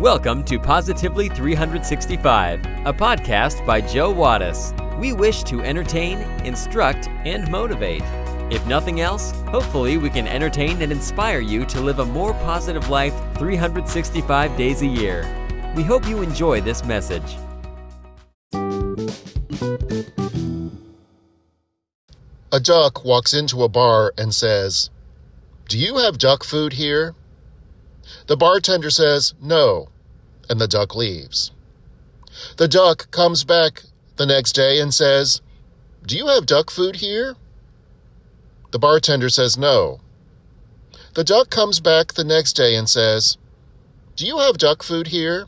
Welcome to Positively 365, a podcast by Joe Wattis. We wish to entertain, instruct, and motivate. If nothing else, hopefully we can entertain and inspire you to live a more positive life 365 days a year. We hope you enjoy this message. A duck walks into a bar and says, Do you have duck food here? The bartender says, No, and the duck leaves. The duck comes back the next day and says, Do you have duck food here? The bartender says, No. The duck comes back the next day and says, Do you have duck food here?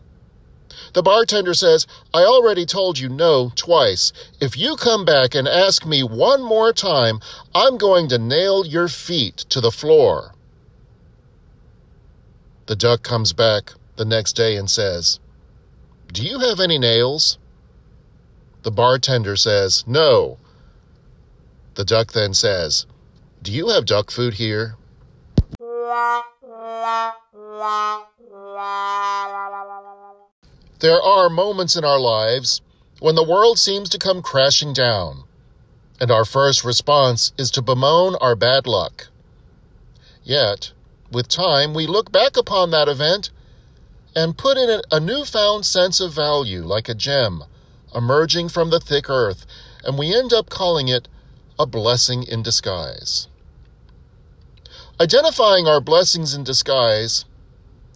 The bartender says, I already told you no twice. If you come back and ask me one more time, I'm going to nail your feet to the floor. The duck comes back the next day and says, Do you have any nails? The bartender says, No. The duck then says, Do you have duck food here? There are moments in our lives when the world seems to come crashing down, and our first response is to bemoan our bad luck. Yet, with time, we look back upon that event and put in it a newfound sense of value like a gem emerging from the thick earth, and we end up calling it a blessing in disguise. Identifying our blessings in disguise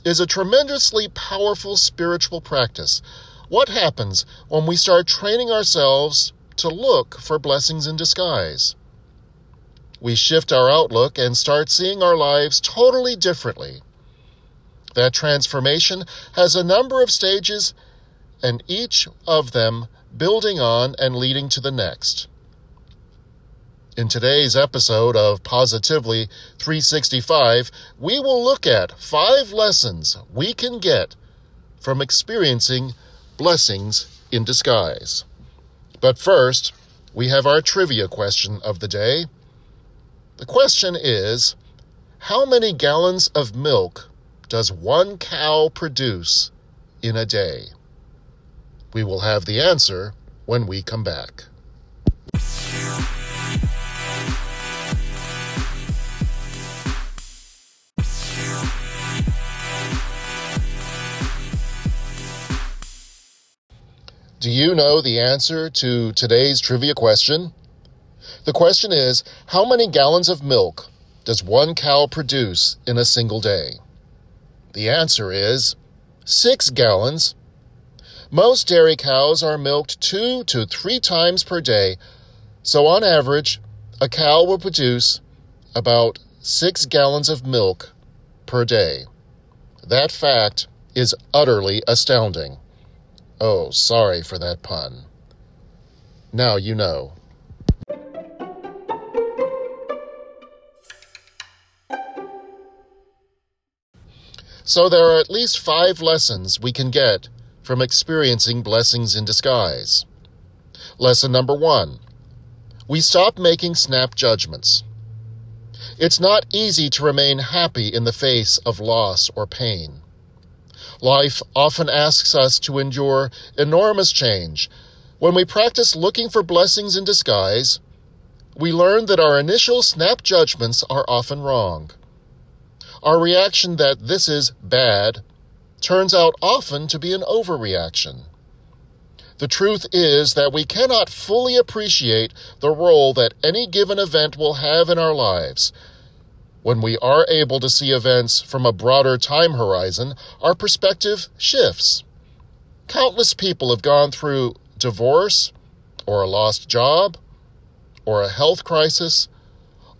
is a tremendously powerful spiritual practice. What happens when we start training ourselves to look for blessings in disguise? We shift our outlook and start seeing our lives totally differently. That transformation has a number of stages, and each of them building on and leading to the next. In today's episode of Positively 365, we will look at five lessons we can get from experiencing blessings in disguise. But first, we have our trivia question of the day. The question is How many gallons of milk does one cow produce in a day? We will have the answer when we come back. Do you know the answer to today's trivia question? The question is How many gallons of milk does one cow produce in a single day? The answer is six gallons. Most dairy cows are milked two to three times per day, so on average, a cow will produce about six gallons of milk per day. That fact is utterly astounding. Oh, sorry for that pun. Now you know. So there are at least five lessons we can get from experiencing blessings in disguise. Lesson number one we stop making snap judgments. It's not easy to remain happy in the face of loss or pain. Life often asks us to endure enormous change. When we practice looking for blessings in disguise, we learn that our initial snap judgments are often wrong. Our reaction that this is bad turns out often to be an overreaction. The truth is that we cannot fully appreciate the role that any given event will have in our lives when we are able to see events from a broader time horizon, our perspective shifts. Countless people have gone through divorce, or a lost job, or a health crisis,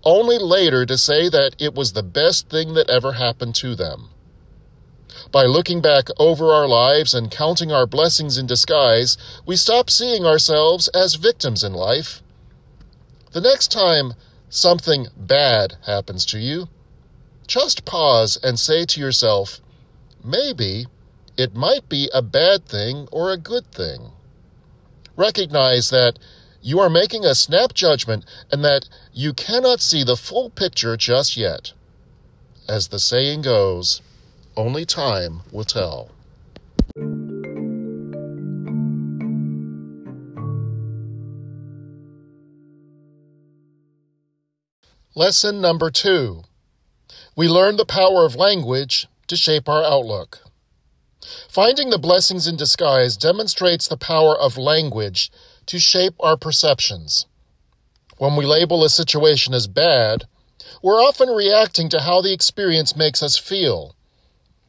only later to say that it was the best thing that ever happened to them. By looking back over our lives and counting our blessings in disguise, we stop seeing ourselves as victims in life. The next time something bad happens to you, just pause and say to yourself, maybe it might be a bad thing or a good thing. Recognize that you are making a snap judgment and that you cannot see the full picture just yet. As the saying goes, only time will tell. Lesson number two. We learn the power of language to shape our outlook. Finding the blessings in disguise demonstrates the power of language to shape our perceptions. When we label a situation as bad, we're often reacting to how the experience makes us feel.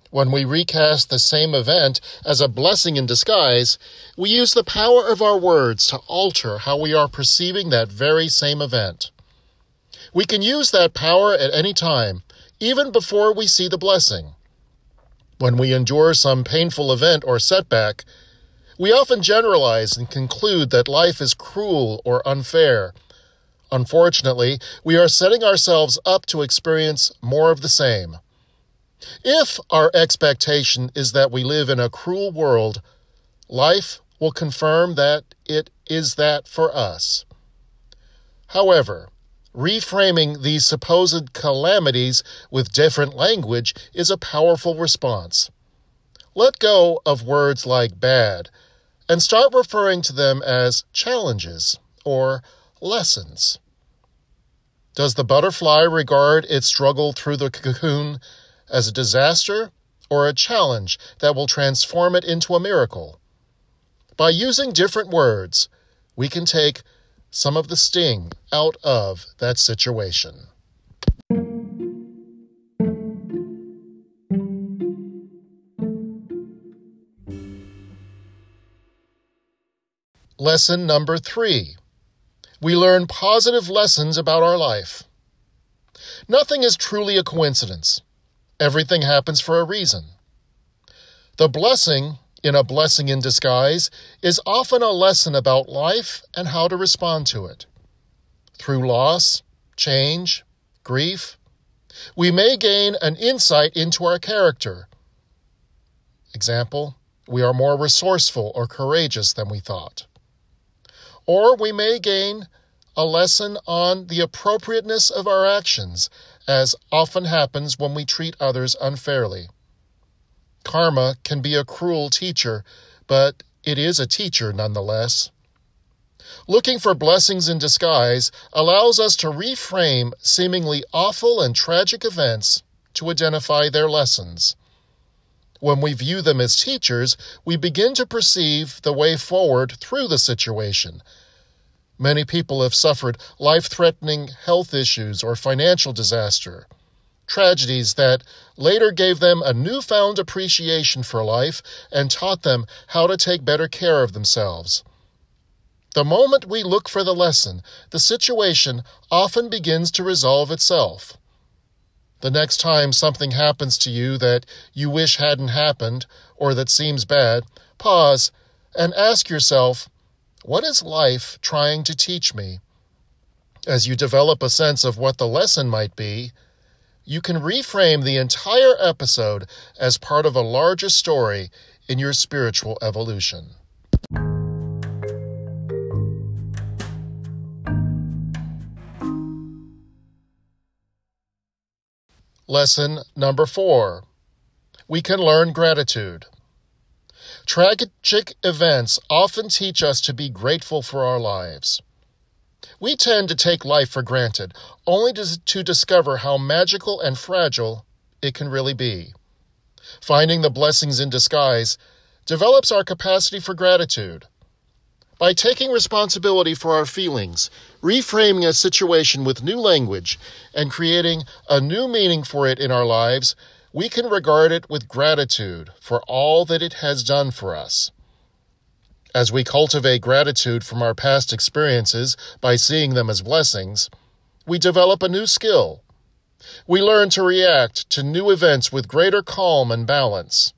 When we recast the same event as a blessing in disguise, we use the power of our words to alter how we are perceiving that very same event. We can use that power at any time, even before we see the blessing. When we endure some painful event or setback, we often generalize and conclude that life is cruel or unfair. Unfortunately, we are setting ourselves up to experience more of the same. If our expectation is that we live in a cruel world, life will confirm that it is that for us. However, Reframing these supposed calamities with different language is a powerful response. Let go of words like bad and start referring to them as challenges or lessons. Does the butterfly regard its struggle through the cocoon as a disaster or a challenge that will transform it into a miracle? By using different words, we can take some of the sting out of that situation. Lesson number three. We learn positive lessons about our life. Nothing is truly a coincidence. Everything happens for a reason. The blessing in a blessing in disguise is often a lesson about life and how to respond to it. Through loss, change, grief, we may gain an insight into our character. Example, we are more resourceful or courageous than we thought. Or we may gain a lesson on the appropriateness of our actions, as often happens when we treat others unfairly. Karma can be a cruel teacher, but it is a teacher nonetheless. Looking for blessings in disguise allows us to reframe seemingly awful and tragic events to identify their lessons. When we view them as teachers, we begin to perceive the way forward through the situation. Many people have suffered life threatening health issues or financial disaster tragedies that later gave them a newfound appreciation for life and taught them how to take better care of themselves. The moment we look for the lesson, the situation often begins to resolve itself. The next time something happens to you that you wish hadn't happened or that seems bad, pause and ask yourself, What is life trying to teach me? As you develop a sense of what the lesson might be, you can reframe the entire episode as part of a larger story in your spiritual evolution. Lesson number four. We can learn gratitude. Tragic events often teach us to be grateful for our lives. We tend to take life for granted, only to, to discover how magical and fragile it can really be. Finding the blessings in disguise develops our capacity for gratitude. By taking responsibility for our feelings, reframing a situation with new language, and creating a new meaning for it in our lives, we can regard it with gratitude for all that it has done for us. As we cultivate gratitude from our past experiences by seeing them as blessings, we develop a new skill. We learn to react to new events with greater calm and balance,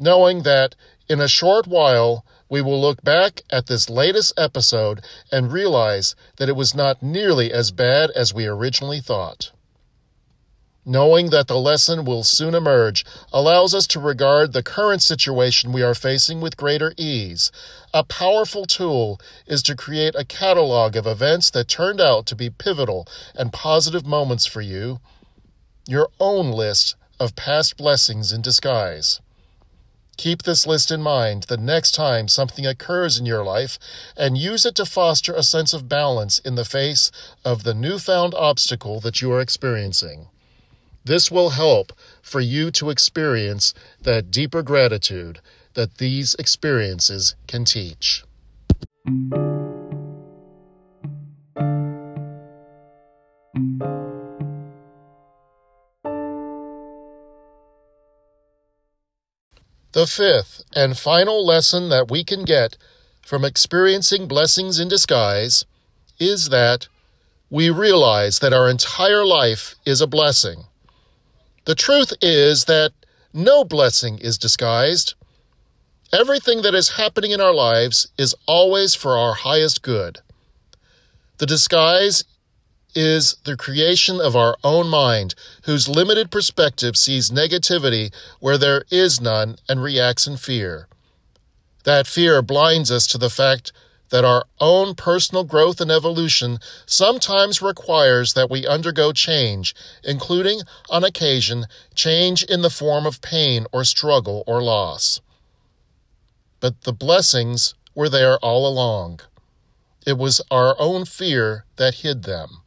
knowing that in a short while we will look back at this latest episode and realize that it was not nearly as bad as we originally thought. Knowing that the lesson will soon emerge allows us to regard the current situation we are facing with greater ease. A powerful tool is to create a catalog of events that turned out to be pivotal and positive moments for you, your own list of past blessings in disguise. Keep this list in mind the next time something occurs in your life and use it to foster a sense of balance in the face of the newfound obstacle that you are experiencing. This will help for you to experience that deeper gratitude that these experiences can teach. The fifth and final lesson that we can get from experiencing blessings in disguise is that we realize that our entire life is a blessing. The truth is that no blessing is disguised. Everything that is happening in our lives is always for our highest good. The disguise is the creation of our own mind, whose limited perspective sees negativity where there is none and reacts in fear. That fear blinds us to the fact that our own personal growth and evolution sometimes requires that we undergo change, including, on occasion, change in the form of pain or struggle or loss. But the blessings were there all along. It was our own fear that hid them.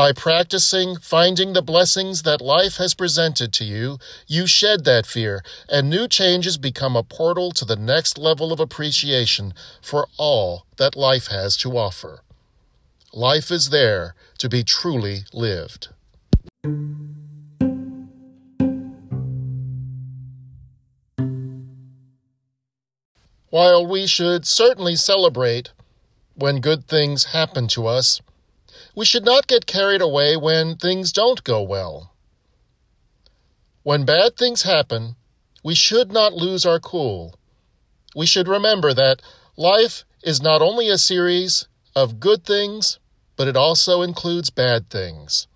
By practicing finding the blessings that life has presented to you, you shed that fear, and new changes become a portal to the next level of appreciation for all that life has to offer. Life is there to be truly lived. While we should certainly celebrate when good things happen to us, we should not get carried away when things don't go well. When bad things happen, we should not lose our cool. We should remember that life is not only a series of good things, but it also includes bad things.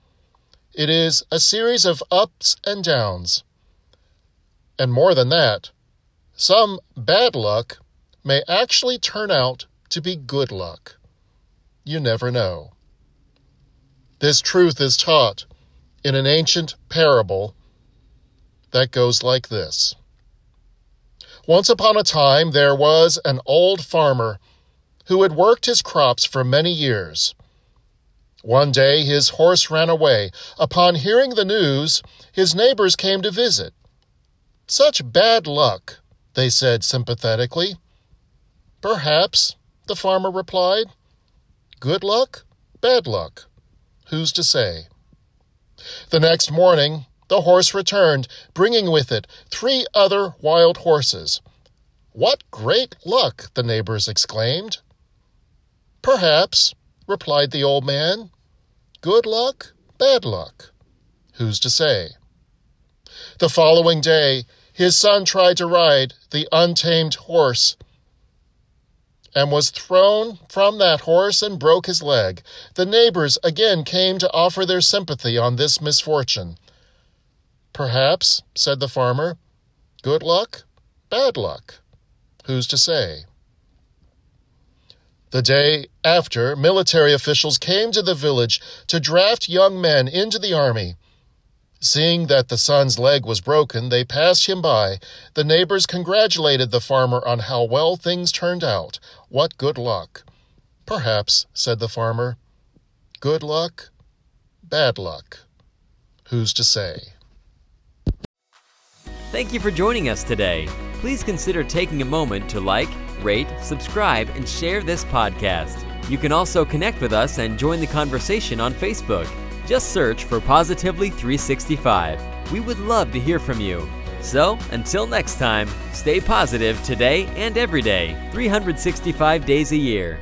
It is a series of ups and downs. And more than that, some bad luck may actually turn out to be good luck. You never know. This truth is taught in an ancient parable that goes like this Once upon a time, there was an old farmer who had worked his crops for many years. One day his horse ran away. Upon hearing the news, his neighbors came to visit. Such bad luck, they said sympathetically. Perhaps, the farmer replied. Good luck, bad luck. Who's to say? The next morning, the horse returned, bringing with it three other wild horses. What great luck! the neighbors exclaimed. Perhaps, replied the old man. Good luck, bad luck. Who's to say? The following day, his son tried to ride the untamed horse and was thrown from that horse and broke his leg. The neighbors again came to offer their sympathy on this misfortune. Perhaps, said the farmer, good luck, bad luck. Who's to say? The day after, military officials came to the village to draft young men into the army. Seeing that the son's leg was broken, they passed him by. The neighbors congratulated the farmer on how well things turned out. What good luck! Perhaps, said the farmer. Good luck, bad luck. Who's to say? Thank you for joining us today. Please consider taking a moment to like, rate, subscribe, and share this podcast. You can also connect with us and join the conversation on Facebook. Just search for Positively 365. We would love to hear from you. So, until next time, stay positive today and every day, 365 days a year.